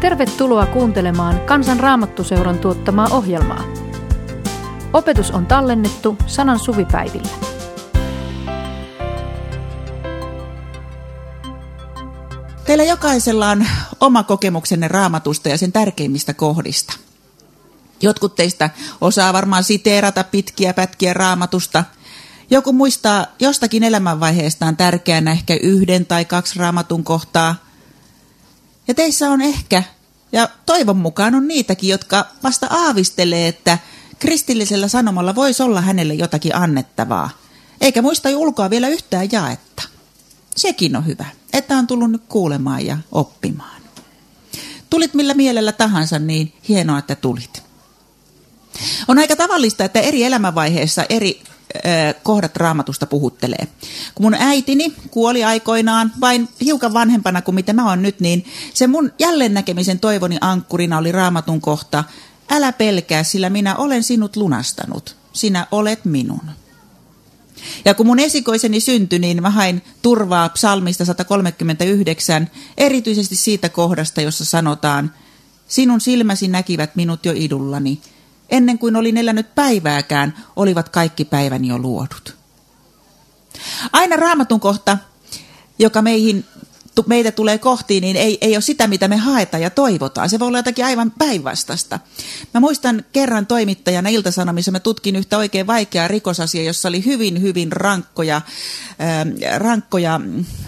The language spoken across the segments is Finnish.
Tervetuloa kuuntelemaan Kansan Raamattuseuran tuottamaa ohjelmaa. Opetus on tallennettu sanan suvipäivillä. Teillä jokaisella on oma kokemuksenne raamatusta ja sen tärkeimmistä kohdista. Jotkut teistä osaa varmaan siteerata pitkiä pätkiä raamatusta. Joku muistaa jostakin elämänvaiheestaan tärkeänä ehkä yhden tai kaksi raamatun kohtaa. Ja teissä on ehkä, ja toivon mukaan on niitäkin, jotka vasta aavistelee, että kristillisellä sanomalla voisi olla hänelle jotakin annettavaa. Eikä muista ulkoa vielä yhtään jaetta. Sekin on hyvä, että on tullut nyt kuulemaan ja oppimaan. Tulit millä mielellä tahansa, niin hienoa, että tulit. On aika tavallista, että eri elämänvaiheissa eri kohdat raamatusta puhuttelee. Kun mun äitini kuoli aikoinaan vain hiukan vanhempana kuin mitä mä oon nyt, niin se mun jälleen näkemisen toivoni ankkurina oli raamatun kohta. Älä pelkää, sillä minä olen sinut lunastanut. Sinä olet minun. Ja kun mun esikoiseni syntyi, niin mä hain turvaa psalmista 139, erityisesti siitä kohdasta, jossa sanotaan, sinun silmäsi näkivät minut jo idullani, Ennen kuin olin elänyt päivääkään, olivat kaikki päiväni jo luodut. Aina raamatun kohta, joka meihin, meitä tulee kohti, niin ei, ei ole sitä, mitä me haetaan ja toivotaan. Se voi olla jotakin aivan päinvastasta. Mä muistan kerran toimittajana Iltasanomissa, mä tutkin yhtä oikein vaikeaa rikosasiaa, jossa oli hyvin, hyvin rankkoja, äh, rankkoja Äh,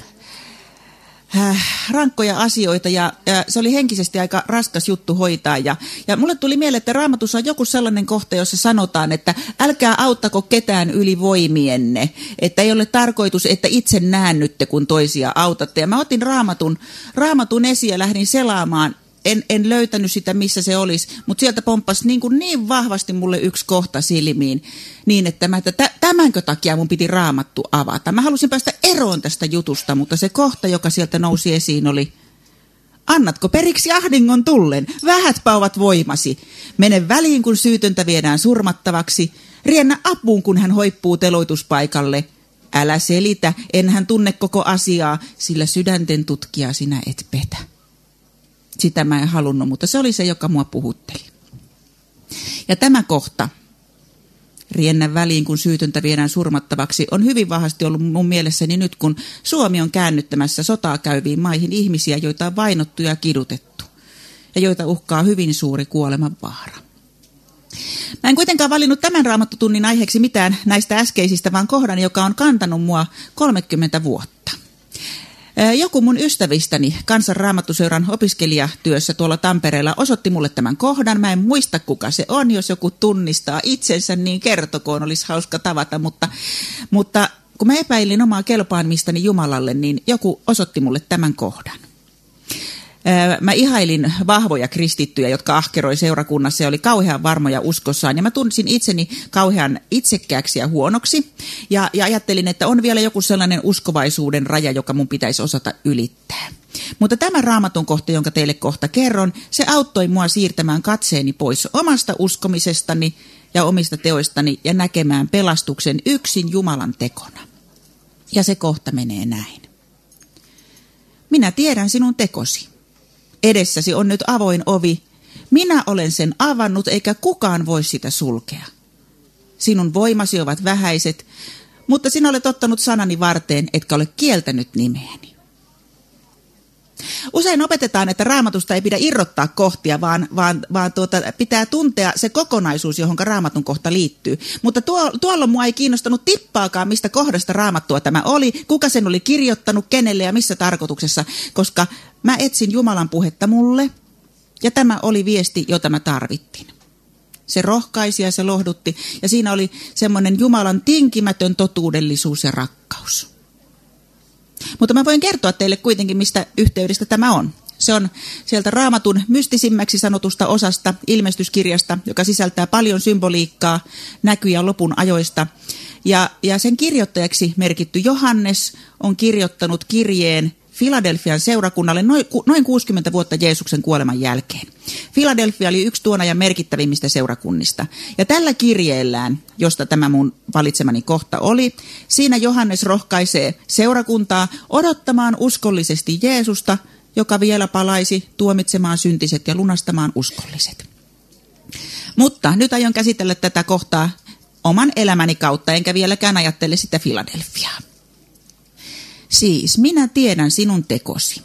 rankkoja asioita ja, ja se oli henkisesti aika raskas juttu hoitaa. Ja, ja mulle tuli mieleen, että raamatussa on joku sellainen kohta, jossa sanotaan, että älkää auttako ketään yli voimienne. Että ei ole tarkoitus, että itse näännytte, kun toisia autatte. Ja mä otin raamatun, raamatun esiin ja lähdin selaamaan en, en löytänyt sitä, missä se olisi, mutta sieltä pomppasi niin, kuin niin vahvasti mulle yksi kohta silmiin, niin että, mä, että tämänkö takia mun piti raamattu avata. Mä halusin päästä eroon tästä jutusta, mutta se kohta, joka sieltä nousi esiin, oli Annatko periksi ahdingon tullen? Vähätpä ovat voimasi. Mene väliin, kun syytöntä viedään surmattavaksi. Riennä apuun, kun hän hoippuu teloituspaikalle. Älä selitä, enhän tunne koko asiaa, sillä sydänten tutkija sinä et petä sitä mä en halunnut, mutta se oli se, joka mua puhutteli. Ja tämä kohta, riennän väliin, kun syytöntä viedään surmattavaksi, on hyvin vahvasti ollut mun mielessäni nyt, kun Suomi on käännyttämässä sotaa käyviin maihin ihmisiä, joita on vainottu ja kidutettu, ja joita uhkaa hyvin suuri kuoleman vaara. Mä en kuitenkaan valinnut tämän raamattotunnin aiheeksi mitään näistä äskeisistä, vaan kohdan, joka on kantanut mua 30 vuotta. Joku mun ystävistäni Kansan Raamattuseuran opiskelijatyössä tuolla Tampereella osoitti mulle tämän kohdan. Mä en muista kuka se on, jos joku tunnistaa itsensä, niin kertokoon, olisi hauska tavata. Mutta, mutta kun mä epäilin omaa kelpaamistani Jumalalle, niin joku osoitti mulle tämän kohdan. Mä ihailin vahvoja kristittyjä, jotka ahkeroi seurakunnassa ja oli kauhean varmoja uskossaan. Ja mä tunsin itseni kauhean itsekkääksi ja huonoksi. Ja, ja ajattelin, että on vielä joku sellainen uskovaisuuden raja, joka mun pitäisi osata ylittää. Mutta tämä raamatun kohta, jonka teille kohta kerron, se auttoi mua siirtämään katseeni pois omasta uskomisestani ja omista teoistani ja näkemään pelastuksen yksin Jumalan tekona. Ja se kohta menee näin. Minä tiedän sinun tekosi Edessäsi on nyt avoin ovi. Minä olen sen avannut, eikä kukaan voi sitä sulkea. Sinun voimasi ovat vähäiset, mutta sinä olet ottanut sanani varteen, etkä ole kieltänyt nimeäni. Usein opetetaan, että raamatusta ei pidä irrottaa kohtia, vaan, vaan, vaan tuota, pitää tuntea se kokonaisuus, johon raamatun kohta liittyy. Mutta tuo, tuolla mua ei kiinnostanut tippaakaan, mistä kohdasta raamattua tämä oli, kuka sen oli kirjoittanut, kenelle ja missä tarkoituksessa, koska mä etsin Jumalan puhetta mulle ja tämä oli viesti, jota mä tarvittin. Se rohkaisi ja se lohdutti ja siinä oli semmoinen Jumalan tinkimätön totuudellisuus ja rakkaus. Mutta mä voin kertoa teille kuitenkin, mistä yhteydestä tämä on. Se on sieltä raamatun mystisimmäksi sanotusta osasta ilmestyskirjasta, joka sisältää paljon symboliikkaa näkyjä lopun ajoista. Ja, ja sen kirjoittajaksi merkitty Johannes on kirjoittanut kirjeen Filadelfian seurakunnalle noin, noin 60 vuotta Jeesuksen kuoleman jälkeen. Filadelfia oli yksi tuona ja merkittävimmistä seurakunnista. Ja tällä kirjeellään, josta tämä mun valitsemani kohta oli, siinä Johannes rohkaisee seurakuntaa odottamaan uskollisesti Jeesusta joka vielä palaisi tuomitsemaan syntiset ja lunastamaan uskolliset. Mutta nyt aion käsitellä tätä kohtaa oman elämäni kautta, enkä vieläkään ajattele sitä Filadelfiaa. Siis minä tiedän sinun tekosi.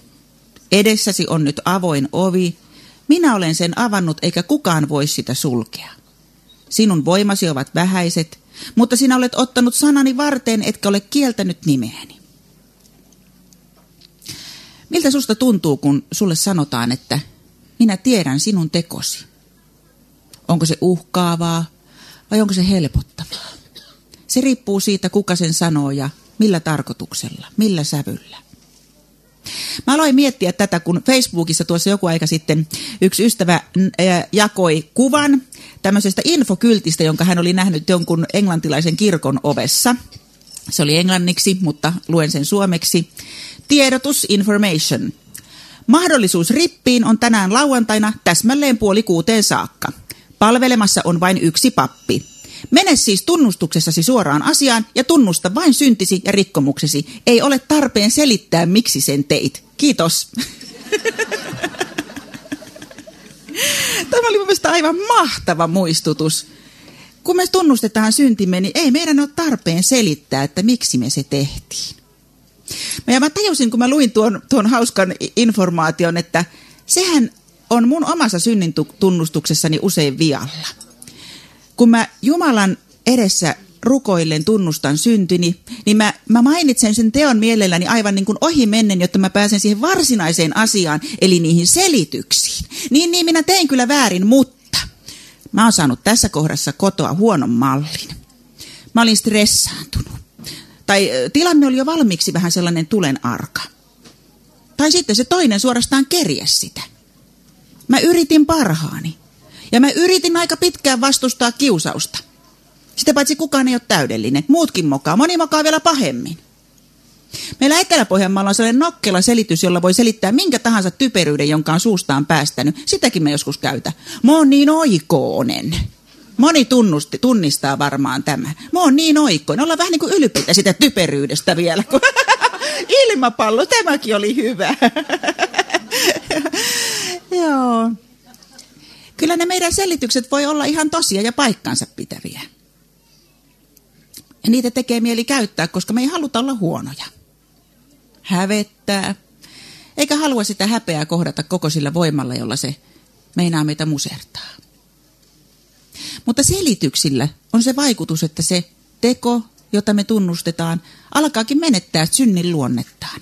Edessäsi on nyt avoin ovi. Minä olen sen avannut, eikä kukaan voi sitä sulkea. Sinun voimasi ovat vähäiset, mutta sinä olet ottanut sanani varteen, etkä ole kieltänyt nimeäni. Miltä susta tuntuu, kun sulle sanotaan, että minä tiedän sinun tekosi? Onko se uhkaavaa vai onko se helpottavaa? Se riippuu siitä, kuka sen sanoo ja millä tarkoituksella, millä sävyllä. Mä aloin miettiä tätä, kun Facebookissa tuossa joku aika sitten yksi ystävä jakoi kuvan tämmöisestä infokyltistä, jonka hän oli nähnyt jonkun englantilaisen kirkon ovessa. Se oli englanniksi, mutta luen sen suomeksi. Tiedotus information. Mahdollisuus rippiin on tänään lauantaina täsmälleen puoli kuuteen saakka. Palvelemassa on vain yksi pappi. Mene siis tunnustuksessasi suoraan asiaan ja tunnusta vain syntisi ja rikkomuksesi. Ei ole tarpeen selittää, miksi sen teit. Kiitos. Tämä oli mielestäni aivan mahtava muistutus. Kun me tunnustetaan syntimme, niin ei meidän ole tarpeen selittää, että miksi me se tehtiin. Ja mä tajusin, kun mä luin tuon, tuon hauskan informaation, että sehän on mun omassa synnin tunnustuksessani usein vialla. Kun mä Jumalan edessä rukoillen tunnustan syntini, niin mä, mä mainitsen sen teon mielelläni aivan niin kuin ohi mennen, jotta mä pääsen siihen varsinaiseen asiaan, eli niihin selityksiin. Niin, niin minä tein kyllä väärin, mutta mä oon saanut tässä kohdassa kotoa huonon mallin. Mä olin stressaantunut. Tai tilanne oli jo valmiiksi vähän sellainen tulen arka. Tai sitten se toinen suorastaan kerjes sitä. Mä yritin parhaani. Ja mä yritin aika pitkään vastustaa kiusausta. Sitä paitsi kukaan ei ole täydellinen. Muutkin mokaa. Moni mokaa vielä pahemmin. Meillä Etelä-Pohjanmaalla on sellainen nokkela selitys, jolla voi selittää minkä tahansa typeryyden, jonka on suustaan päästänyt. Sitäkin me joskus käytä. Mä oon niin oikoonen. Moni tunnusti, tunnistaa varmaan tämän. Mä oon niin oikkoinen. Ollaan vähän niin kuin ylpeitä sitä typeryydestä vielä. Ilmapallo, tämäkin oli hyvä. Joo. Kyllä ne meidän selitykset voi olla ihan tosia ja paikkansa pitäviä. Ja niitä tekee mieli käyttää, koska me ei haluta olla huonoja. Hävettää. Eikä halua sitä häpeää kohdata koko sillä voimalla, jolla se meinaa meitä musertaa. Mutta selityksillä on se vaikutus, että se teko, jota me tunnustetaan, alkaakin menettää synnin luonnettaan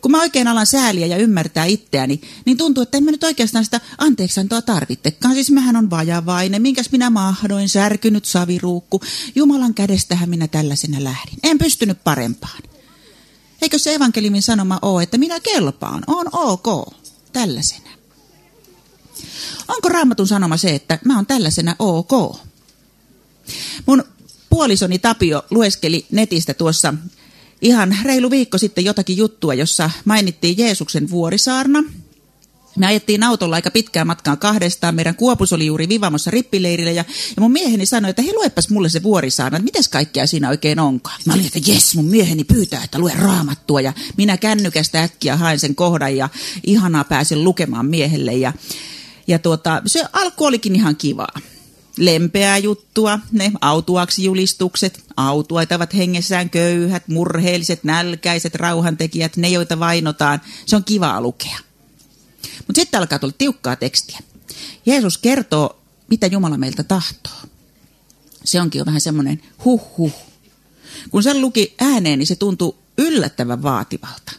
kun mä oikein alan sääliä ja ymmärtää itseäni, niin tuntuu, että en mä nyt oikeastaan sitä anteeksantoa tarvittekaan. Siis mähän on vajavainen, minkäs minä mahdoin, särkynyt saviruukku. Jumalan kädestähän minä tällaisena lähdin. En pystynyt parempaan. Eikö se evankeliumin sanoma ole, että minä kelpaan, on ok, tällaisena. Onko raamatun sanoma se, että mä oon tällaisena ok? Mun puolisoni Tapio lueskeli netistä tuossa ihan reilu viikko sitten jotakin juttua, jossa mainittiin Jeesuksen vuorisaarna. Me ajettiin autolla aika pitkään matkaan kahdestaan. Meidän kuopus oli juuri Vivamossa rippileirillä ja, ja mun mieheni sanoi, että hei luepas mulle se vuorisaarna, että mites kaikkea siinä oikein onkaan. Mä olin, että jes, mun mieheni pyytää, että lue raamattua ja minä kännykästä äkkiä haen sen kohdan ja ihanaa pääsin lukemaan miehelle ja, ja tuota, se alku olikin ihan kivaa lempeää juttua, ne autuaksi julistukset, autuaitavat hengessään köyhät, murheelliset, nälkäiset, rauhantekijät, ne joita vainotaan. Se on kivaa lukea. Mutta sitten alkaa tulla tiukkaa tekstiä. Jeesus kertoo, mitä Jumala meiltä tahtoo. Se onkin jo vähän semmoinen huh huh. Kun sen luki ääneen, niin se tuntuu yllättävän vaativalta.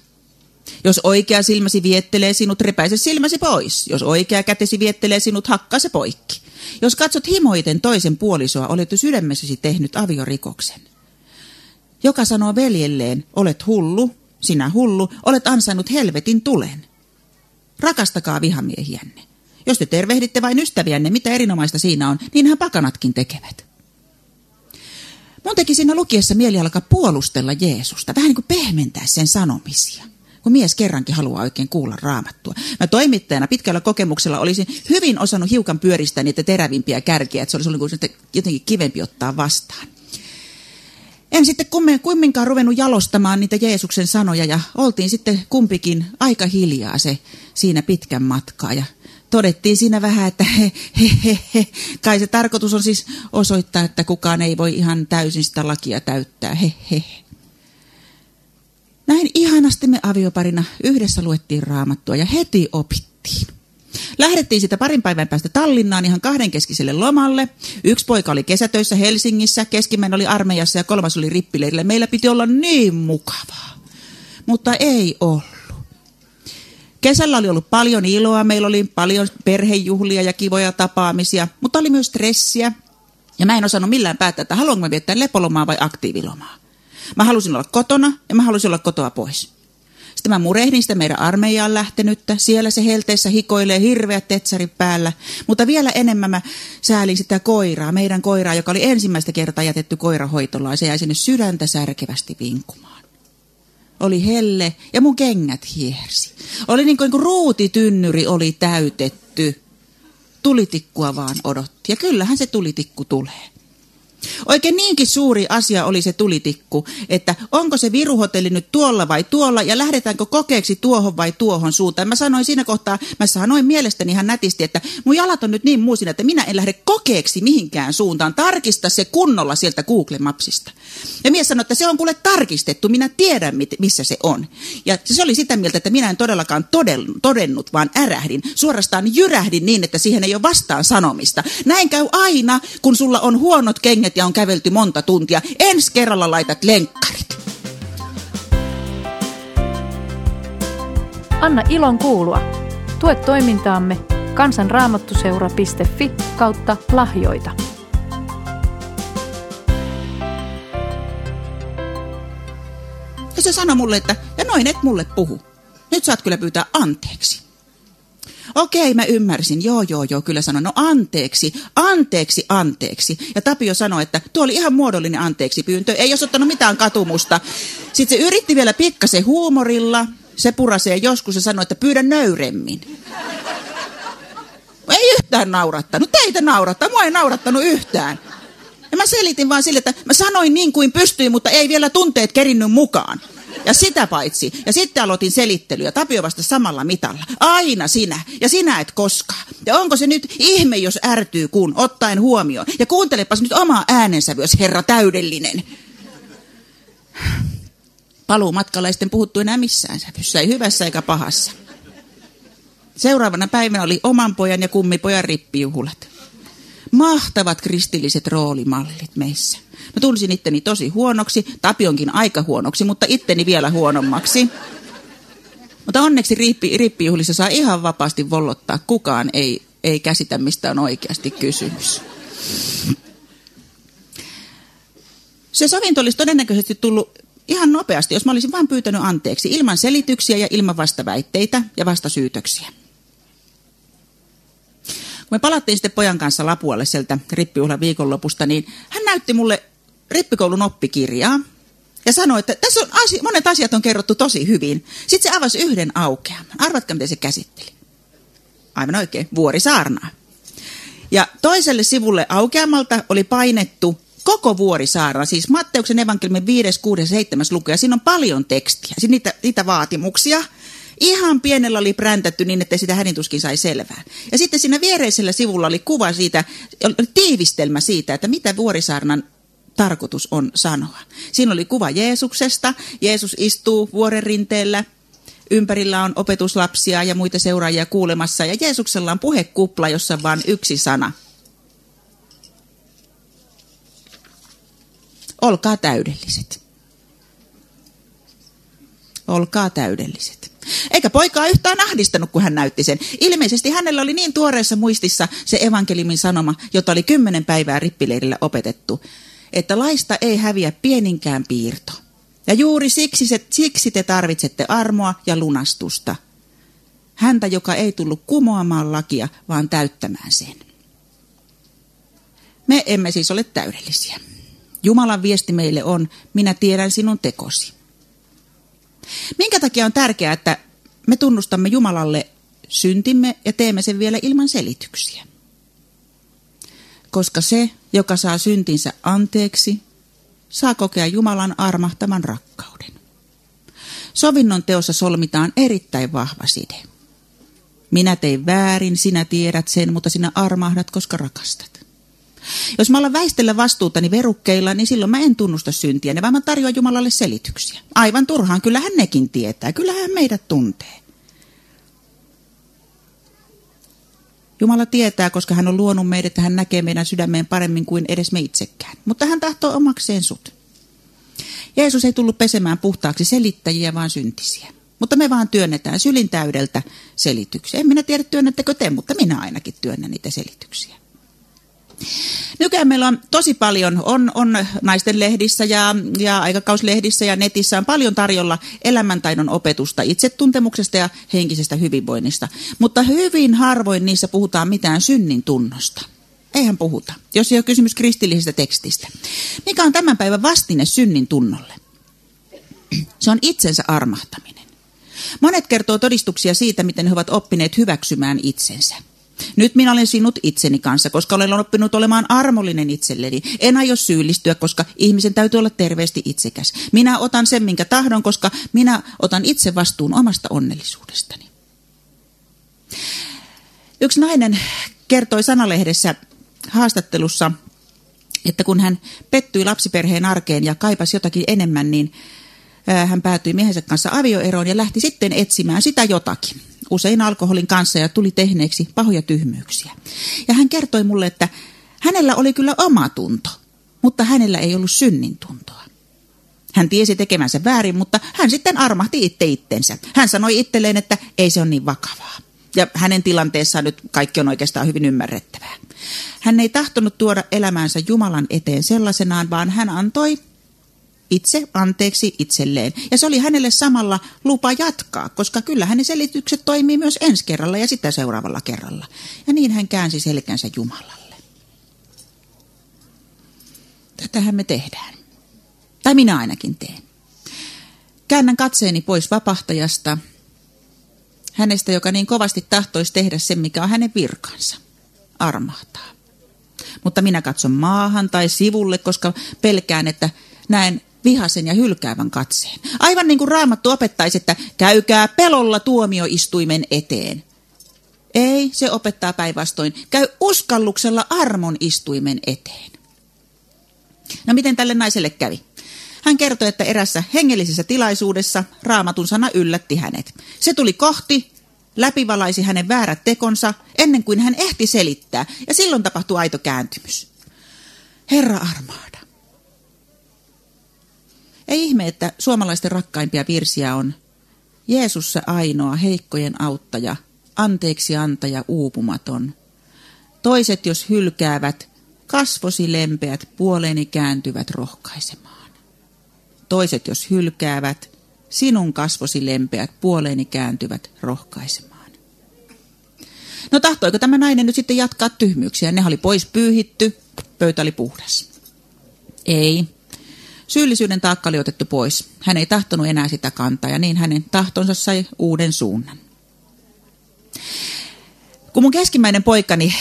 Jos oikea silmäsi viettelee sinut, repäise silmäsi pois. Jos oikea kätesi viettelee sinut, hakkaa se poikki. Jos katsot himoiten toisen puolisoa, olet sydämessäsi tehnyt aviorikoksen. Joka sanoo veljelleen, olet hullu, sinä hullu, olet ansainnut helvetin tulen. Rakastakaa vihamiehiänne. Jos te tervehditte vain ystäviänne, mitä erinomaista siinä on, niinhän pakanatkin tekevät. Mun teki siinä lukiessa mieli alkaa puolustella Jeesusta, vähän niin kuin pehmentää sen sanomisia kun mies kerrankin haluaa oikein kuulla raamattua. Mä toimittajana pitkällä kokemuksella olisin hyvin osannut hiukan pyöristää niitä terävimpiä kärkiä, että se olisi ollut jotenkin kivempi ottaa vastaan. en sitten kumminkaan ruvennut jalostamaan niitä Jeesuksen sanoja ja oltiin sitten kumpikin aika hiljaa se siinä pitkän matkaa ja todettiin siinä vähän, että he, he, he, he. kai se tarkoitus on siis osoittaa, että kukaan ei voi ihan täysin sitä lakia täyttää. He, he. Näin ihanasti me avioparina yhdessä luettiin raamattua ja heti opittiin. Lähdettiin sitä parin päivän päästä Tallinnaan ihan kahdenkeskiselle lomalle. Yksi poika oli kesätöissä Helsingissä, keskimmäinen oli armeijassa ja kolmas oli rippileirillä. Meillä piti olla niin mukavaa, mutta ei ollut. Kesällä oli ollut paljon iloa, meillä oli paljon perhejuhlia ja kivoja tapaamisia, mutta oli myös stressiä. Ja mä en osannut millään päättää, että haluanko mä viettää lepolomaa vai aktiivilomaa. Mä halusin olla kotona ja mä halusin olla kotoa pois. Sitten mä murehdin sitä meidän armeijaan lähtenyttä. Siellä se helteessä hikoilee hirveät tetsarit päällä. Mutta vielä enemmän mä säälin sitä koiraa, meidän koiraa, joka oli ensimmäistä kertaa jätetty koirahoitolaan. Se jäi sinne sydäntä särkevästi vinkumaan. Oli helle ja mun kengät hiersi. Oli niin kuin ruutitynnyri oli täytetty. Tulitikkua vaan odotti. Ja kyllähän se tulitikku tulee. Oikein niinkin suuri asia oli se tulitikku, että onko se viruhotelli nyt tuolla vai tuolla ja lähdetäänkö kokeeksi tuohon vai tuohon suuntaan. Mä sanoin siinä kohtaa, mä sanoin mielestäni ihan nätisti, että mun jalat on nyt niin muusina, että minä en lähde kokeeksi mihinkään suuntaan. Tarkista se kunnolla sieltä Google Mapsista. Ja mies sanoi, että se on kuule tarkistettu, minä tiedän missä se on. Ja se oli sitä mieltä, että minä en todellakaan todennut, vaan ärähdin. Suorastaan jyrähdin niin, että siihen ei ole vastaan sanomista. Näin käy aina, kun sulla on huonot kengät ja on kävelty monta tuntia. Ensi kerralla laitat lenkkarit. Anna ilon kuulua. Tue toimintaamme kansanraamattuseura.fi kautta lahjoita. Ja se sanoi mulle, että ja noin et mulle puhu. Nyt saat kyllä pyytää anteeksi. Okei, mä ymmärsin. Joo, joo, joo, kyllä sanon. No anteeksi, anteeksi, anteeksi. Ja Tapio sanoi, että tuo oli ihan muodollinen anteeksi pyyntö. Ei jos ottanut mitään katumusta. Sitten se yritti vielä pikkasen huumorilla. Se purasee joskus ja sanoi, että pyydä nöyremmin. Ei yhtään naurattanut. Teitä naurattaa. Mua ei naurattanut yhtään. Ja mä selitin vaan sille, että mä sanoin niin kuin pystyin, mutta ei vielä tunteet kerinnyt mukaan. Ja sitä paitsi. Ja sitten aloitin selittelyä. Tapio vasta samalla mitalla. Aina sinä. Ja sinä et koskaan. Ja onko se nyt ihme, jos ärtyy kun, ottaen huomioon. Ja kuuntelepas nyt omaa äänensävyös, herra täydellinen. Paluumatkalla ei puhuttu enää missään sävyssä. Ei hyvässä eikä pahassa. Seuraavana päivänä oli oman pojan ja kummipojan rippijuhlat. Mahtavat kristilliset roolimallit meissä. Mä tunsin itteni tosi huonoksi, Tapionkin aika huonoksi, mutta itteni vielä huonommaksi. Mutta onneksi rippi, rippijuhlissa saa ihan vapaasti vollottaa. Kukaan ei, ei käsitä, mistä on oikeasti kysymys. Se sovinto olisi todennäköisesti tullut ihan nopeasti, jos mä olisin vain pyytänyt anteeksi, ilman selityksiä ja ilman vastaväitteitä ja vastasyytöksiä. Kun me palattiin sitten pojan kanssa Lapualle sieltä rippijuhlan viikonlopusta, niin hän näytti mulle rippikoulun oppikirjaa ja sanoi, että tässä on asia, monet asiat on kerrottu tosi hyvin. Sitten se avasi yhden aukeaman. Arvatkaa, miten se käsitteli. Aivan oikein, vuorisaarnaa. Ja toiselle sivulle aukeamalta oli painettu koko vuorisaarna, siis Matteuksen evankeliumin 5, 6 ja 7 lukuja. Siinä on paljon tekstiä, siis niitä, niitä vaatimuksia. Ihan pienellä oli präntätty niin, että sitä hänintuskin sai selvää. Ja sitten siinä viereisellä sivulla oli kuva siitä, oli tiivistelmä siitä, että mitä vuorisaarnan tarkoitus on sanoa. Siinä oli kuva Jeesuksesta. Jeesus istuu vuoren rinteellä. Ympärillä on opetuslapsia ja muita seuraajia kuulemassa. Ja Jeesuksella on puhekupla, jossa on vain yksi sana. Olkaa täydelliset. Olkaa täydelliset. Eikä poikaa yhtään ahdistanut, kun hän näytti sen. Ilmeisesti hänellä oli niin tuoreessa muistissa se evankeliumin sanoma, jota oli kymmenen päivää rippileirillä opetettu että laista ei häviä pieninkään piirto. Ja juuri siksi, se, siksi te tarvitsette armoa ja lunastusta. Häntä, joka ei tullut kumoamaan lakia, vaan täyttämään sen. Me emme siis ole täydellisiä. Jumalan viesti meille on, minä tiedän sinun tekosi. Minkä takia on tärkeää, että me tunnustamme Jumalalle syntimme ja teemme sen vielä ilman selityksiä? koska se, joka saa syntinsä anteeksi, saa kokea Jumalan armahtaman rakkauden. Sovinnon teossa solmitaan erittäin vahva side. Minä tein väärin, sinä tiedät sen, mutta sinä armahdat, koska rakastat. Jos mä alan väistellä vastuutani verukkeilla, niin silloin mä en tunnusta syntiä, vaan mä tarjoan Jumalalle selityksiä. Aivan turhaan, kyllähän nekin tietää, kyllähän meidät tuntee. Jumala tietää, koska hän on luonut meidät, että hän näkee meidän sydämeen paremmin kuin edes me itsekään. Mutta hän tahtoo omakseen sut. Jeesus ei tullut pesemään puhtaaksi selittäjiä, vaan syntisiä. Mutta me vaan työnnetään sylin täydeltä selityksiä. En minä tiedä, työnnättekö te, mutta minä ainakin työnnän niitä selityksiä. Nykyään meillä on tosi paljon, on, on naisten lehdissä ja, ja aikakauslehdissä ja netissä on paljon tarjolla elämäntaidon opetusta itsetuntemuksesta ja henkisestä hyvinvoinnista. Mutta hyvin harvoin niissä puhutaan mitään synnin tunnosta. Eihän puhuta, jos ei ole kysymys kristillisestä tekstistä. Mikä on tämän päivän vastine synnin tunnolle? Se on itsensä armahtaminen. Monet kertoo todistuksia siitä, miten he ovat oppineet hyväksymään itsensä. Nyt minä olen sinut itseni kanssa, koska olen oppinut olemaan armollinen itselleni. En aio syyllistyä, koska ihmisen täytyy olla terveesti itsekäs. Minä otan sen, minkä tahdon, koska minä otan itse vastuun omasta onnellisuudestani. Yksi nainen kertoi sanalehdessä haastattelussa, että kun hän pettyi lapsiperheen arkeen ja kaipasi jotakin enemmän, niin hän päätyi miehensä kanssa avioeroon ja lähti sitten etsimään sitä jotakin usein alkoholin kanssa ja tuli tehneeksi pahoja tyhmyyksiä. Ja hän kertoi mulle, että hänellä oli kyllä oma tunto, mutta hänellä ei ollut synnin tuntoa. Hän tiesi tekemänsä väärin, mutta hän sitten armahti itse itsensä. Hän sanoi itselleen, että ei se ole niin vakavaa. Ja hänen tilanteessaan nyt kaikki on oikeastaan hyvin ymmärrettävää. Hän ei tahtonut tuoda elämäänsä Jumalan eteen sellaisenaan, vaan hän antoi itse anteeksi itselleen. Ja se oli hänelle samalla lupa jatkaa, koska kyllä hänen selitykset toimii myös ensi kerralla ja sitä seuraavalla kerralla. Ja niin hän käänsi selkänsä Jumalalle. Tätähän me tehdään. Tai minä ainakin teen. Käännän katseeni pois vapahtajasta, hänestä, joka niin kovasti tahtoisi tehdä sen, mikä on hänen virkansa. Armahtaa. Mutta minä katson maahan tai sivulle, koska pelkään, että näen vihasen ja hylkäävän katseen. Aivan niin kuin raamattu opettaisi, että käykää pelolla tuomioistuimen eteen. Ei, se opettaa päinvastoin. Käy uskalluksella armon istuimen eteen. No miten tälle naiselle kävi? Hän kertoi, että erässä hengellisessä tilaisuudessa raamatun sana yllätti hänet. Se tuli kohti, läpivalaisi hänen väärät tekonsa ennen kuin hän ehti selittää, ja silloin tapahtui aito kääntymys. Herra armaada. Ei ihme, että suomalaisten rakkaimpia virsiä on Jeesus se ainoa heikkojen auttaja, anteeksi antaja uupumaton. Toiset, jos hylkäävät, kasvosi lempeät puoleeni kääntyvät rohkaisemaan. Toiset, jos hylkäävät, sinun kasvosi lempeät puoleeni kääntyvät rohkaisemaan. No tahtoiko tämä nainen nyt sitten jatkaa tyhmyyksiä? Ne oli pois pyyhitty, pöytä oli puhdas. Ei, Syyllisyyden taakka oli otettu pois. Hän ei tahtonut enää sitä kantaa ja niin hänen tahtonsa sai uuden suunnan. Kun mun keskimmäinen poikani,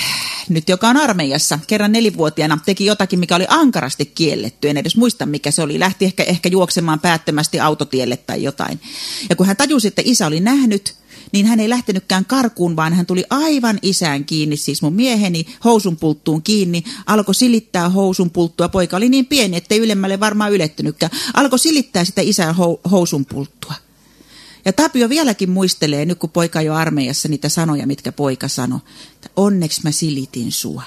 nyt joka on armeijassa, kerran nelivuotiaana teki jotakin, mikä oli ankarasti kielletty. En edes muista, mikä se oli. Lähti ehkä, ehkä juoksemaan päättömästi autotielle tai jotain. Ja kun hän tajusi, että isä oli nähnyt, niin hän ei lähtenytkään karkuun, vaan hän tuli aivan isään kiinni, siis mun mieheni housun pulttuun kiinni, alkoi silittää housun pulttua. Poika oli niin pieni, ettei ylemmälle varmaan ylettynytkään. Alkoi silittää sitä isän housun pulttua. Ja Tapio vieläkin muistelee, nyt kun poika jo armeijassa, niitä sanoja, mitkä poika sanoi. Onneksi mä silitin sua.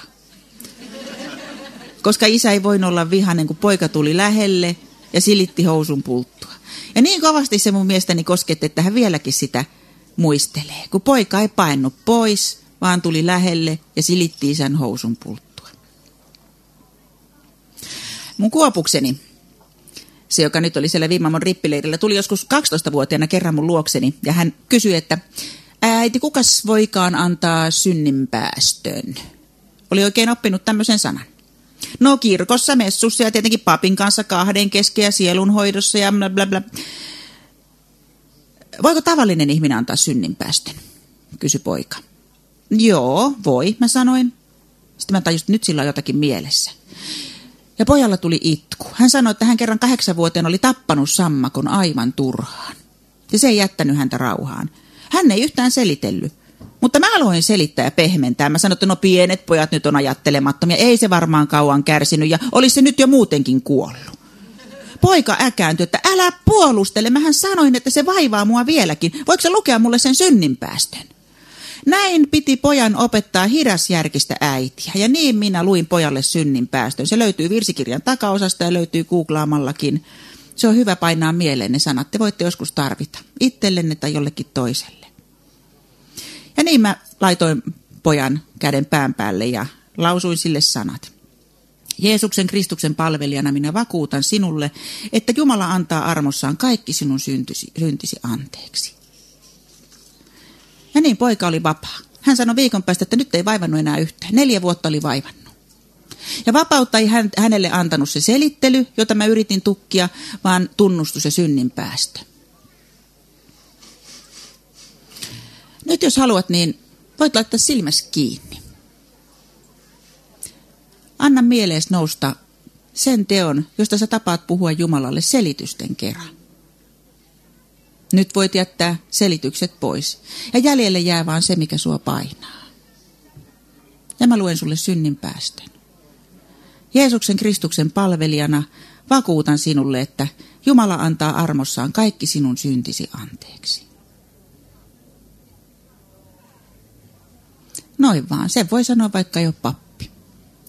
Koska isä ei voinut olla vihainen, kun poika tuli lähelle ja silitti housun pulttua. Ja niin kovasti se mun mielestäni kosketti, että hän vieläkin sitä muistelee, kun poika ei painut pois, vaan tuli lähelle ja silitti isän housun pulttua. Mun kuopukseni, se joka nyt oli siellä Viimamon rippileirillä, tuli joskus 12-vuotiaana kerran mun luokseni ja hän kysyi, että äiti, kukas voikaan antaa synninpäästön? Oli oikein oppinut tämmöisen sanan. No kirkossa, messussa ja tietenkin papin kanssa kahden keskeä sielunhoidossa ja bla bla bla. Voiko tavallinen ihminen antaa synninpäästön? Kysy poika. Joo, voi, mä sanoin. Sitten mä tajusin, että nyt sillä on jotakin mielessä. Ja pojalla tuli itku. Hän sanoi, että hän kerran kahdeksanvuotiaana oli tappanut sammakon aivan turhaan. Ja se ei jättänyt häntä rauhaan. Hän ei yhtään selitellyt. Mutta mä aloin selittää ja pehmentää. Mä sanoin, että no pienet pojat nyt on ajattelemattomia. Ei se varmaan kauan kärsinyt ja olisi se nyt jo muutenkin kuollut. Poika äkääntyi, että älä puolustele. Mähän sanoin, että se vaivaa mua vieläkin. Voiko se lukea mulle sen synninpäästön? Näin piti pojan opettaa hidasjärkistä äitiä. Ja niin minä luin pojalle synninpäästön. Se löytyy virsikirjan takaosasta ja löytyy googlaamallakin. Se on hyvä painaa mieleen ne sanat. Te voitte joskus tarvita itsellenne tai jollekin toiselle. Ja niin mä laitoin pojan käden pään päälle ja lausuin sille sanat. Jeesuksen Kristuksen palvelijana minä vakuutan sinulle, että Jumala antaa armossaan kaikki sinun syntisi, syntisi anteeksi. Ja niin poika oli vapaa. Hän sanoi viikon päästä, että nyt ei vaivannut enää yhtään. Neljä vuotta oli vaivannut. Ja vapautta ei hän, hänelle antanut se selittely, jota mä yritin tukkia, vaan tunnustus ja synnin päästö. Nyt jos haluat, niin voit laittaa silmäs kiinni. Anna mieleesi nousta sen teon, josta sä tapaat puhua Jumalalle selitysten kerran. Nyt voit jättää selitykset pois. Ja jäljelle jää vaan se, mikä sua painaa. Ja mä luen sulle synnin päästön. Jeesuksen Kristuksen palvelijana vakuutan sinulle, että Jumala antaa armossaan kaikki sinun syntisi anteeksi. Noin vaan, sen voi sanoa vaikka jo pappi.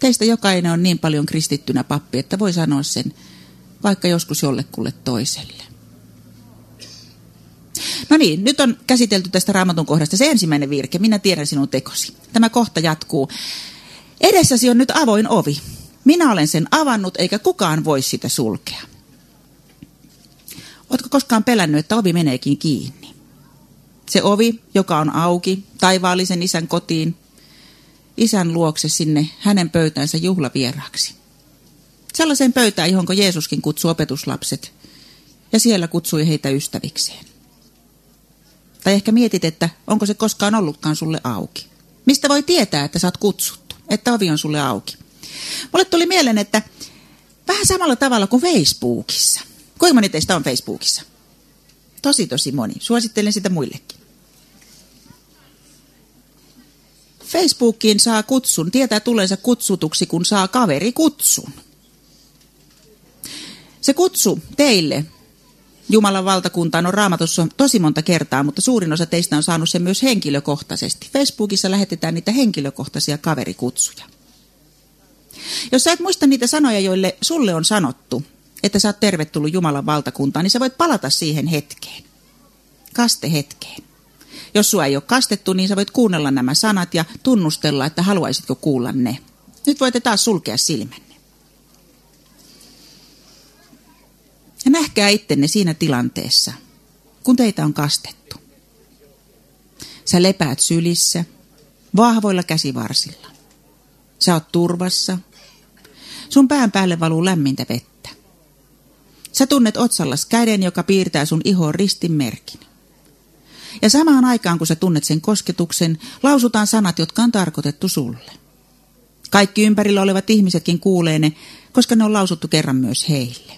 Teistä jokainen on niin paljon kristittynä pappi, että voi sanoa sen vaikka joskus jollekulle toiselle. No niin, nyt on käsitelty tästä raamatun kohdasta se ensimmäinen virke. Minä tiedän sinun tekosi. Tämä kohta jatkuu. Edessäsi on nyt avoin ovi. Minä olen sen avannut, eikä kukaan voi sitä sulkea. Oletko koskaan pelännyt, että ovi meneekin kiinni? Se ovi, joka on auki, taivaallisen isän kotiin, isän luokse sinne hänen pöytänsä juhlavieraaksi. Sellaiseen pöytään, johon Jeesuskin kutsui opetuslapset, ja siellä kutsui heitä ystävikseen. Tai ehkä mietit, että onko se koskaan ollutkaan sulle auki. Mistä voi tietää, että oot kutsuttu, että ovi on sulle auki? Mulle tuli mieleen, että vähän samalla tavalla kuin Facebookissa. Kuinka moni teistä on Facebookissa? Tosi tosi moni. Suosittelen sitä muillekin. Facebookiin saa kutsun, tietää tulensa kutsutuksi, kun saa kaveri kutsun. Se kutsu teille Jumalan valtakuntaan on raamatussa tosi monta kertaa, mutta suurin osa teistä on saanut sen myös henkilökohtaisesti. Facebookissa lähetetään niitä henkilökohtaisia kaverikutsuja. Jos sä et muista niitä sanoja, joille sulle on sanottu, että sä oot tervetullut Jumalan valtakuntaan, niin sä voit palata siihen hetkeen. Kaste hetkeen. Jos sua ei ole kastettu, niin sä voit kuunnella nämä sanat ja tunnustella, että haluaisitko kuulla ne. Nyt voitte taas sulkea silmänne. Ja nähkää ittenne siinä tilanteessa, kun teitä on kastettu. Sä lepäät sylissä, vahvoilla käsivarsilla. Sä oot turvassa. Sun pään päälle valuu lämmintä vettä. Sä tunnet otsallas käden, joka piirtää sun ihoon ristin merkin. Ja samaan aikaan, kun sä tunnet sen kosketuksen, lausutaan sanat, jotka on tarkoitettu sulle. Kaikki ympärillä olevat ihmisetkin kuulee ne, koska ne on lausuttu kerran myös heille.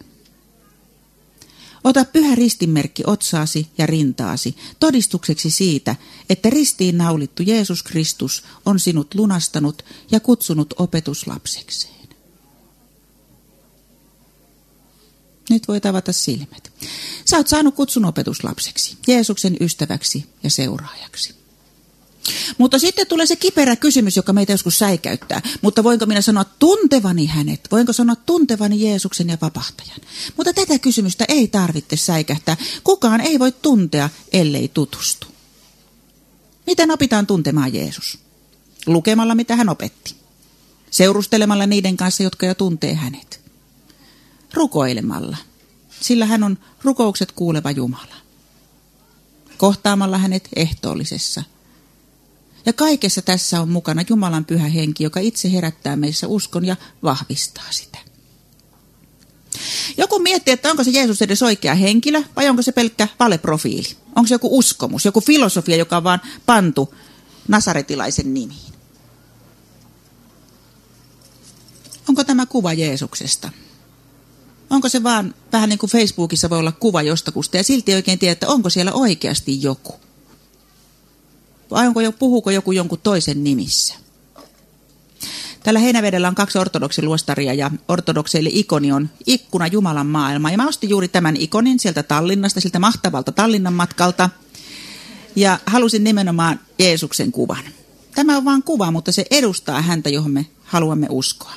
Ota pyhä ristinmerkki otsaasi ja rintaasi todistukseksi siitä, että ristiin naulittu Jeesus Kristus on sinut lunastanut ja kutsunut opetuslapsekseen. Nyt voit avata silmät. Sä oot saanut kutsun opetuslapseksi, Jeesuksen ystäväksi ja seuraajaksi. Mutta sitten tulee se kiperä kysymys, joka meitä joskus säikäyttää. Mutta voinko minä sanoa tuntevani hänet? Voinko sanoa tuntevani Jeesuksen ja vapahtajan? Mutta tätä kysymystä ei tarvitse säikähtää. Kukaan ei voi tuntea, ellei tutustu. Miten opitaan tuntemaan Jeesus? Lukemalla, mitä hän opetti. Seurustelemalla niiden kanssa, jotka jo tuntee hänet. Rukoilemalla, sillä hän on rukoukset kuuleva Jumala. Kohtaamalla hänet ehtoollisessa – ja kaikessa tässä on mukana Jumalan pyhä henki, joka itse herättää meissä uskon ja vahvistaa sitä. Joku miettii, että onko se Jeesus edes oikea henkilö vai onko se pelkkä valeprofiili? Onko se joku uskomus, joku filosofia, joka on vaan pantu nasaretilaisen nimiin? Onko tämä kuva Jeesuksesta? Onko se vaan vähän niin kuin Facebookissa voi olla kuva jostakusta ja silti oikein tiedä, että onko siellä oikeasti joku? Vai onko jo, puhuuko joku jonkun toisen nimissä? Tällä Heinävedellä on kaksi ortodoksiluostaria ja ortodokseille ikoni on ikkuna Jumalan maailma. Ja mä ostin juuri tämän ikonin sieltä Tallinnasta, siltä mahtavalta Tallinnan matkalta. Ja halusin nimenomaan Jeesuksen kuvan. Tämä on vain kuva, mutta se edustaa häntä, johon me haluamme uskoa.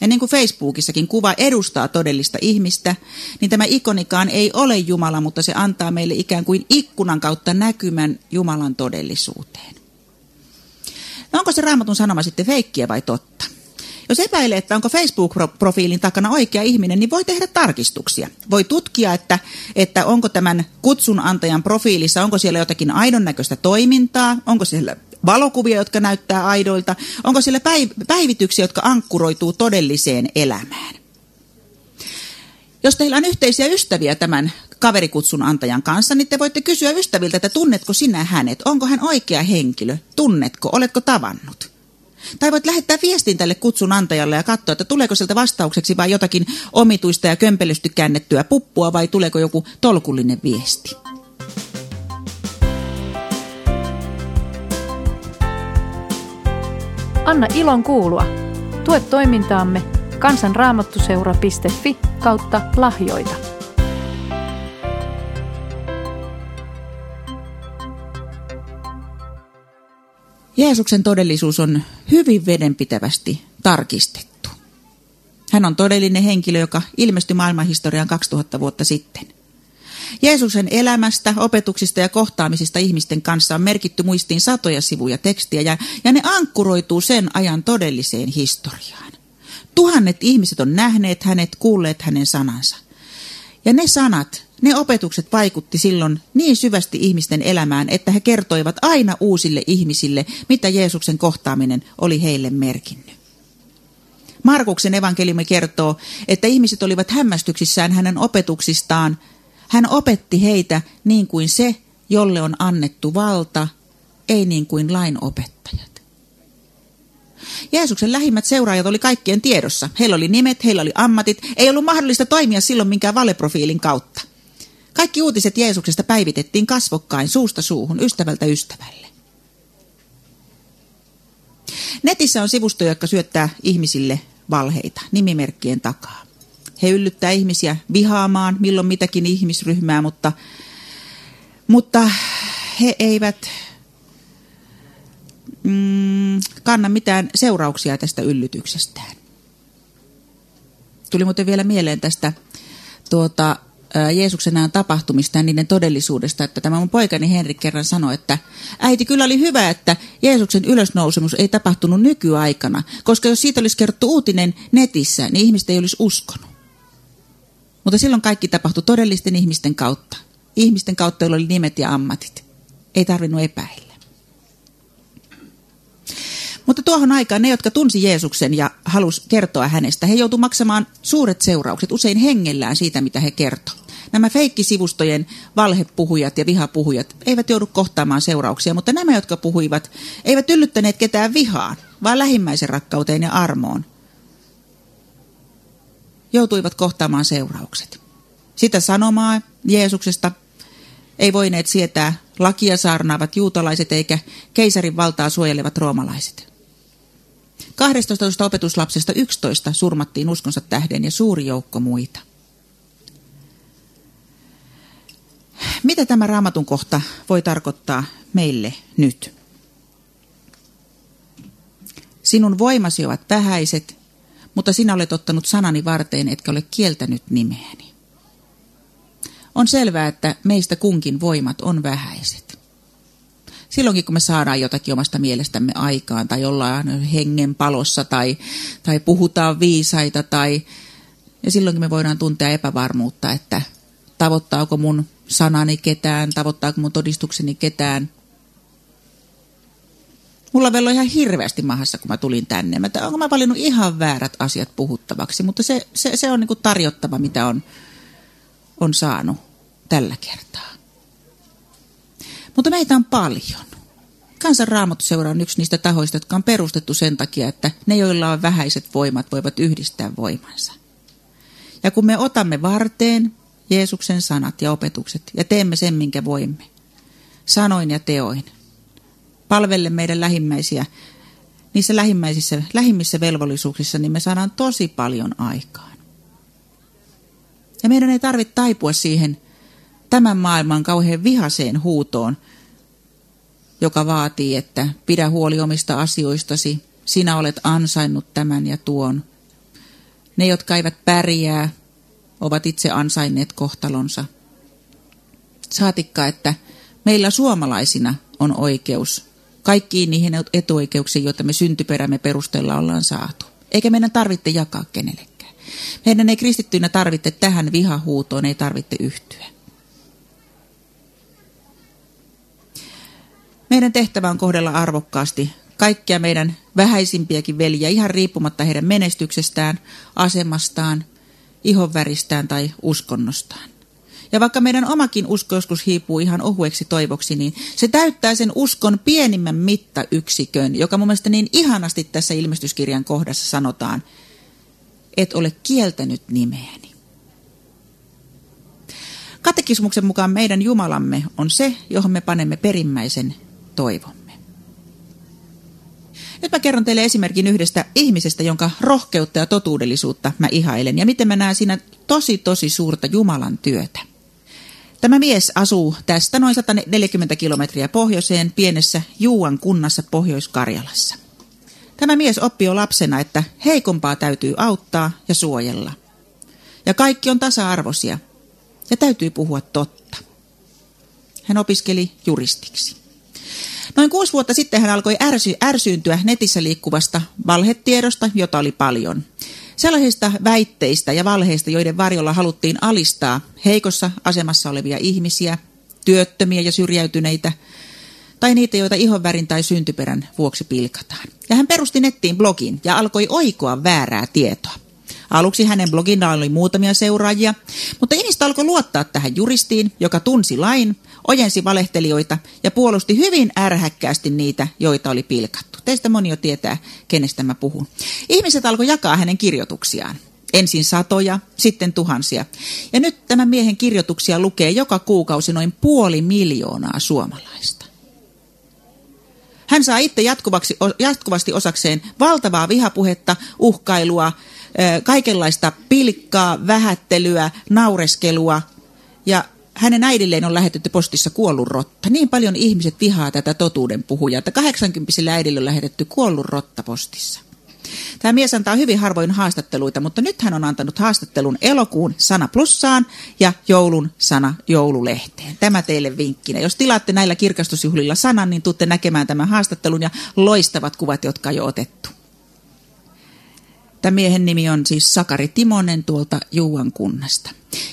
Ja niin kuin Facebookissakin kuva edustaa todellista ihmistä, niin tämä ikonikaan ei ole Jumala, mutta se antaa meille ikään kuin ikkunan kautta näkymän Jumalan todellisuuteen. No onko se raamatun sanoma sitten feikkiä vai totta? Jos epäilee, että onko Facebook-profiilin takana oikea ihminen, niin voi tehdä tarkistuksia. Voi tutkia, että, että onko tämän kutsun antajan profiilissa, onko siellä jotakin aidon näköistä toimintaa, onko siellä valokuvia, jotka näyttää aidoilta, onko siellä päivityksiä, jotka ankkuroituu todelliseen elämään. Jos teillä on yhteisiä ystäviä tämän kaverikutsun antajan kanssa, niin te voitte kysyä ystäviltä, että tunnetko sinä hänet? Onko hän oikea henkilö? Tunnetko? Oletko tavannut? Tai voit lähettää viestin tälle kutsun antajalle ja katsoa, että tuleeko sieltä vastaukseksi vai jotakin omituista ja kömpelysty käännettyä puppua vai tuleeko joku tolkullinen viesti. Anna ilon kuulua. Tue toimintaamme kansanraamattuseura.fi kautta lahjoita. Jeesuksen todellisuus on hyvin vedenpitävästi tarkistettu. Hän on todellinen henkilö, joka ilmestyi maailmanhistoriaan 2000 vuotta sitten. Jeesuksen elämästä, opetuksista ja kohtaamisista ihmisten kanssa on merkitty muistiin satoja sivuja tekstiä ja, ja ne ankkuroituu sen ajan todelliseen historiaan. Tuhannet ihmiset on nähneet hänet, kuulleet hänen sanansa. Ja ne sanat, ne opetukset vaikutti silloin niin syvästi ihmisten elämään, että he kertoivat aina uusille ihmisille, mitä Jeesuksen kohtaaminen oli heille merkinnyt. Markuksen evankeliumi kertoo, että ihmiset olivat hämmästyksissään hänen opetuksistaan. Hän opetti heitä niin kuin se, jolle on annettu valta, ei niin kuin lainopettajat. Jeesuksen lähimmät seuraajat oli kaikkien tiedossa. Heillä oli nimet, heillä oli ammatit. Ei ollut mahdollista toimia silloin minkään valeprofiilin kautta. Kaikki uutiset Jeesuksesta päivitettiin kasvokkain suusta suuhun, ystävältä ystävälle. Netissä on sivustoja, jotka syöttää ihmisille valheita nimimerkkien takaa. He yllyttää ihmisiä vihaamaan milloin mitäkin ihmisryhmää, mutta, mutta he eivät mm, kanna mitään seurauksia tästä yllytyksestään. Tuli muuten vielä mieleen tästä tuota, Jeesuksen ajan tapahtumista ja niiden todellisuudesta, että tämä mun poikani Henrik kerran sanoi, että äiti kyllä oli hyvä, että Jeesuksen ylösnousemus ei tapahtunut nykyaikana, koska jos siitä olisi kerrottu uutinen netissä, niin ihmiset ei olisi uskonut. Mutta silloin kaikki tapahtui todellisten ihmisten kautta. Ihmisten kautta, joilla oli nimet ja ammatit. Ei tarvinnut epäillä. Mutta tuohon aikaan ne, jotka tunsi Jeesuksen ja halus kertoa hänestä, he joutuivat maksamaan suuret seuraukset, usein hengellään siitä, mitä he kertoi. Nämä feikkisivustojen valhepuhujat ja vihapuhujat eivät joudu kohtaamaan seurauksia, mutta nämä, jotka puhuivat, eivät yllyttäneet ketään vihaan, vaan lähimmäisen rakkauteen ja armoon. Joutuivat kohtaamaan seuraukset. Sitä sanomaa Jeesuksesta ei voineet sietää lakia saarnaavat juutalaiset eikä keisarin valtaa suojelevat roomalaiset. 12 opetuslapsesta 11 surmattiin uskonsa tähden ja suuri joukko muita. Mitä tämä raamatun kohta voi tarkoittaa meille nyt? Sinun voimasi ovat vähäiset, mutta sinä olet ottanut sanani varteen, etkä ole kieltänyt nimeäni. On selvää, että meistä kunkin voimat on vähäiset. Silloinkin, kun me saadaan jotakin omasta mielestämme aikaan tai ollaan hengen palossa tai, tai puhutaan viisaita tai ja silloinkin me voidaan tuntea epävarmuutta, että tavoittaako mun sanani ketään, tavoittaako mun todistukseni ketään. Mulla vielä ihan hirveästi mahassa, kun mä tulin tänne. Mä, onko mä valinnut ihan väärät asiat puhuttavaksi, mutta se, se, se on niin tarjottava, mitä on, on saanut tällä kertaa. Mutta meitä on paljon. Kansanraamattuseura on yksi niistä tahoista, jotka on perustettu sen takia, että ne, joilla on vähäiset voimat, voivat yhdistää voimansa. Ja kun me otamme varteen Jeesuksen sanat ja opetukset ja teemme sen, minkä voimme, sanoin ja teoin, palvelle meidän lähimmäisiä, niissä lähimmäisissä, lähimmissä velvollisuuksissa, niin me saadaan tosi paljon aikaan. Ja meidän ei tarvitse taipua siihen tämän maailman kauhean vihaseen huutoon, joka vaatii, että pidä huoli omista asioistasi, sinä olet ansainnut tämän ja tuon. Ne, jotka eivät pärjää, ovat itse ansainneet kohtalonsa. Saatikka, että meillä suomalaisina on oikeus kaikkiin niihin etuoikeuksiin, joita me syntyperämme perusteella ollaan saatu. Eikä meidän tarvitse jakaa kenellekään. Meidän ei kristittyinä tarvitse tähän vihahuutoon, ei tarvitse yhtyä. Meidän tehtävä on kohdella arvokkaasti kaikkia meidän vähäisimpiäkin veljiä, ihan riippumatta heidän menestyksestään, asemastaan, ihonväristään tai uskonnostaan. Ja vaikka meidän omakin usko joskus hiipuu ihan ohueksi toivoksi, niin se täyttää sen uskon pienimmän mittayksikön, joka mun mielestä niin ihanasti tässä ilmestyskirjan kohdassa sanotaan, et ole kieltänyt nimeäni. Katekismuksen mukaan meidän Jumalamme on se, johon me panemme perimmäisen toivomme. Nyt mä kerron teille esimerkin yhdestä ihmisestä, jonka rohkeutta ja totuudellisuutta mä ihailen ja miten mä näen siinä tosi tosi suurta Jumalan työtä. Tämä mies asuu tästä noin 140 kilometriä pohjoiseen pienessä Juuan kunnassa Pohjois-Karjalassa. Tämä mies oppi jo lapsena, että heikompaa täytyy auttaa ja suojella. Ja kaikki on tasa-arvoisia ja täytyy puhua totta. Hän opiskeli juristiksi. Noin kuusi vuotta sitten hän alkoi ärsy, ärsyyntyä netissä liikkuvasta valhetiedosta, jota oli paljon. Sellaisista väitteistä ja valheista, joiden varjolla haluttiin alistaa heikossa asemassa olevia ihmisiä, työttömiä ja syrjäytyneitä, tai niitä, joita ihonvärin tai syntyperän vuoksi pilkataan. Ja hän perusti nettiin blogin ja alkoi oikoa väärää tietoa. Aluksi hänen bloginaan oli muutamia seuraajia, mutta ihmistä alkoi luottaa tähän juristiin, joka tunsi lain, ojensi valehtelijoita ja puolusti hyvin ärhäkkäästi niitä, joita oli pilkattu. Teistä moni jo tietää, kenestä mä puhun. Ihmiset alkoi jakaa hänen kirjoituksiaan. Ensin satoja, sitten tuhansia. Ja nyt tämän miehen kirjoituksia lukee joka kuukausi noin puoli miljoonaa suomalaista. Hän saa itse jatkuvasti osakseen valtavaa vihapuhetta, uhkailua, kaikenlaista pilkkaa, vähättelyä, naureskelua ja hänen äidilleen on lähetetty postissa kuollut rotta. Niin paljon ihmiset vihaa tätä totuuden puhujaa, että 80 äidille on lähetetty kuollut rotta postissa. Tämä mies antaa hyvin harvoin haastatteluita, mutta nyt hän on antanut haastattelun elokuun sana plussaan ja joulun sana joululehteen. Tämä teille vinkkinä. Jos tilaatte näillä kirkastusjuhlilla sanan, niin tuutte näkemään tämän haastattelun ja loistavat kuvat, jotka on jo otettu. Tämä miehen nimi on siis Sakari Timonen tuolta Juuan kunnasta.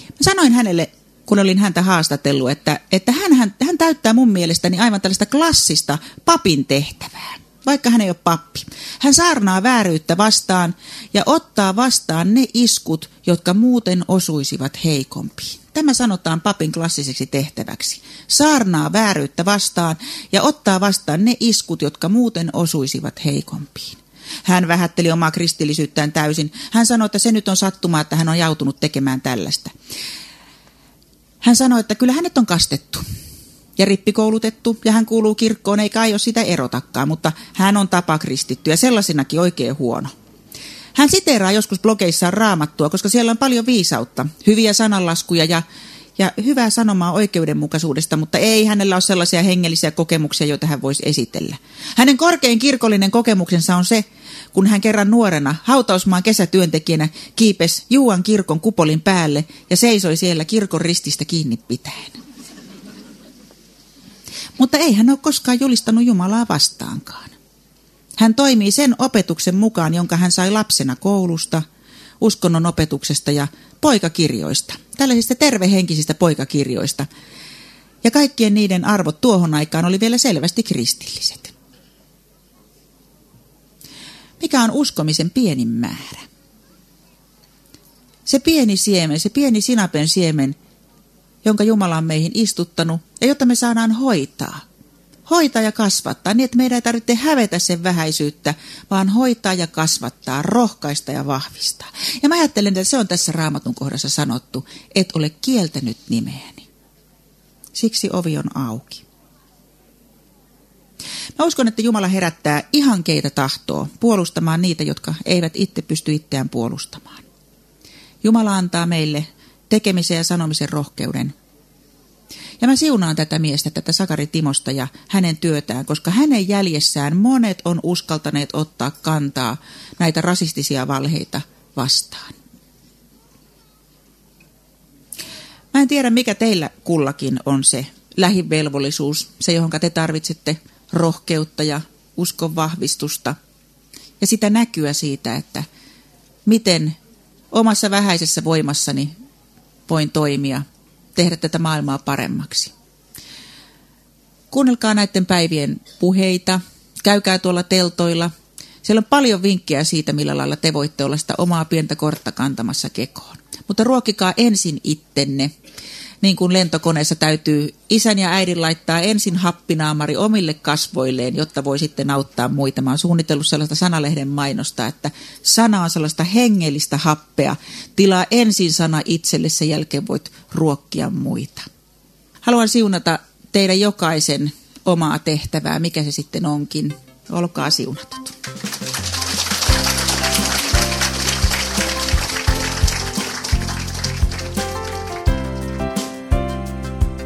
Mä sanoin hänelle kun olin häntä haastatellut, että, että hän, hän, hän täyttää mun mielestäni aivan tällaista klassista papin tehtävää, vaikka hän ei ole pappi. Hän saarnaa vääryyttä vastaan ja ottaa vastaan ne iskut, jotka muuten osuisivat heikompiin. Tämä sanotaan papin klassiseksi tehtäväksi. Saarnaa vääryyttä vastaan ja ottaa vastaan ne iskut, jotka muuten osuisivat heikompiin. Hän vähätteli omaa kristillisyyttään täysin. Hän sanoi, että se nyt on sattumaa, että hän on joutunut tekemään tällaista. Hän sanoi, että kyllä hänet on kastettu ja rippikoulutettu ja hän kuuluu kirkkoon, eikä aio sitä erotakaan, mutta hän on tapakristitty ja sellaisenakin oikein huono. Hän siteeraa joskus blogeissaan raamattua, koska siellä on paljon viisautta, hyviä sananlaskuja ja, ja hyvää sanomaa oikeudenmukaisuudesta, mutta ei hänellä ole sellaisia hengellisiä kokemuksia, joita hän voisi esitellä. Hänen korkein kirkollinen kokemuksensa on se, kun hän kerran nuorena hautausmaan kesätyöntekijänä kiipes Juuan kirkon kupolin päälle ja seisoi siellä kirkon rististä kiinni pitäen. Mutta ei hän ole koskaan julistanut Jumalaa vastaankaan. Hän toimii sen opetuksen mukaan, jonka hän sai lapsena koulusta, uskonnon opetuksesta ja poikakirjoista, tällaisista tervehenkisistä poikakirjoista. Ja kaikkien niiden arvot tuohon aikaan oli vielä selvästi kristilliset. Mikä on uskomisen pienin määrä? Se pieni siemen, se pieni sinapen siemen, jonka Jumala on meihin istuttanut ja jotta me saadaan hoitaa. Hoitaa ja kasvattaa niin, että meidän ei tarvitse hävetä sen vähäisyyttä, vaan hoitaa ja kasvattaa, rohkaista ja vahvistaa. Ja mä ajattelen, että se on tässä raamatun kohdassa sanottu, et ole kieltänyt nimeäni. Siksi ovi on auki. Mä uskon, että Jumala herättää ihan keitä tahtoo puolustamaan niitä, jotka eivät itse pysty itseään puolustamaan. Jumala antaa meille tekemisen ja sanomisen rohkeuden. Ja mä siunaan tätä miestä, tätä Sakari Timosta ja hänen työtään, koska hänen jäljessään monet on uskaltaneet ottaa kantaa näitä rasistisia valheita vastaan. Mä en tiedä, mikä teillä kullakin on se lähivelvollisuus, se johon te tarvitsette rohkeutta ja uskon vahvistusta ja sitä näkyä siitä, että miten omassa vähäisessä voimassani voin toimia, tehdä tätä maailmaa paremmaksi. Kuunnelkaa näiden päivien puheita, käykää tuolla teltoilla. Siellä on paljon vinkkejä siitä, millä lailla te voitte olla sitä omaa pientä kortta kantamassa kekoon. Mutta ruokikaa ensin ittenne niin kuin lentokoneessa täytyy isän ja äidin laittaa ensin happinaamari omille kasvoilleen, jotta voi sitten auttaa muita. Mä oon suunnitellut sellaista sanalehden mainosta, että sana on sellaista hengellistä happea. Tilaa ensin sana itselle, sen jälkeen voit ruokkia muita. Haluan siunata teidän jokaisen omaa tehtävää, mikä se sitten onkin. Olkaa siunatut.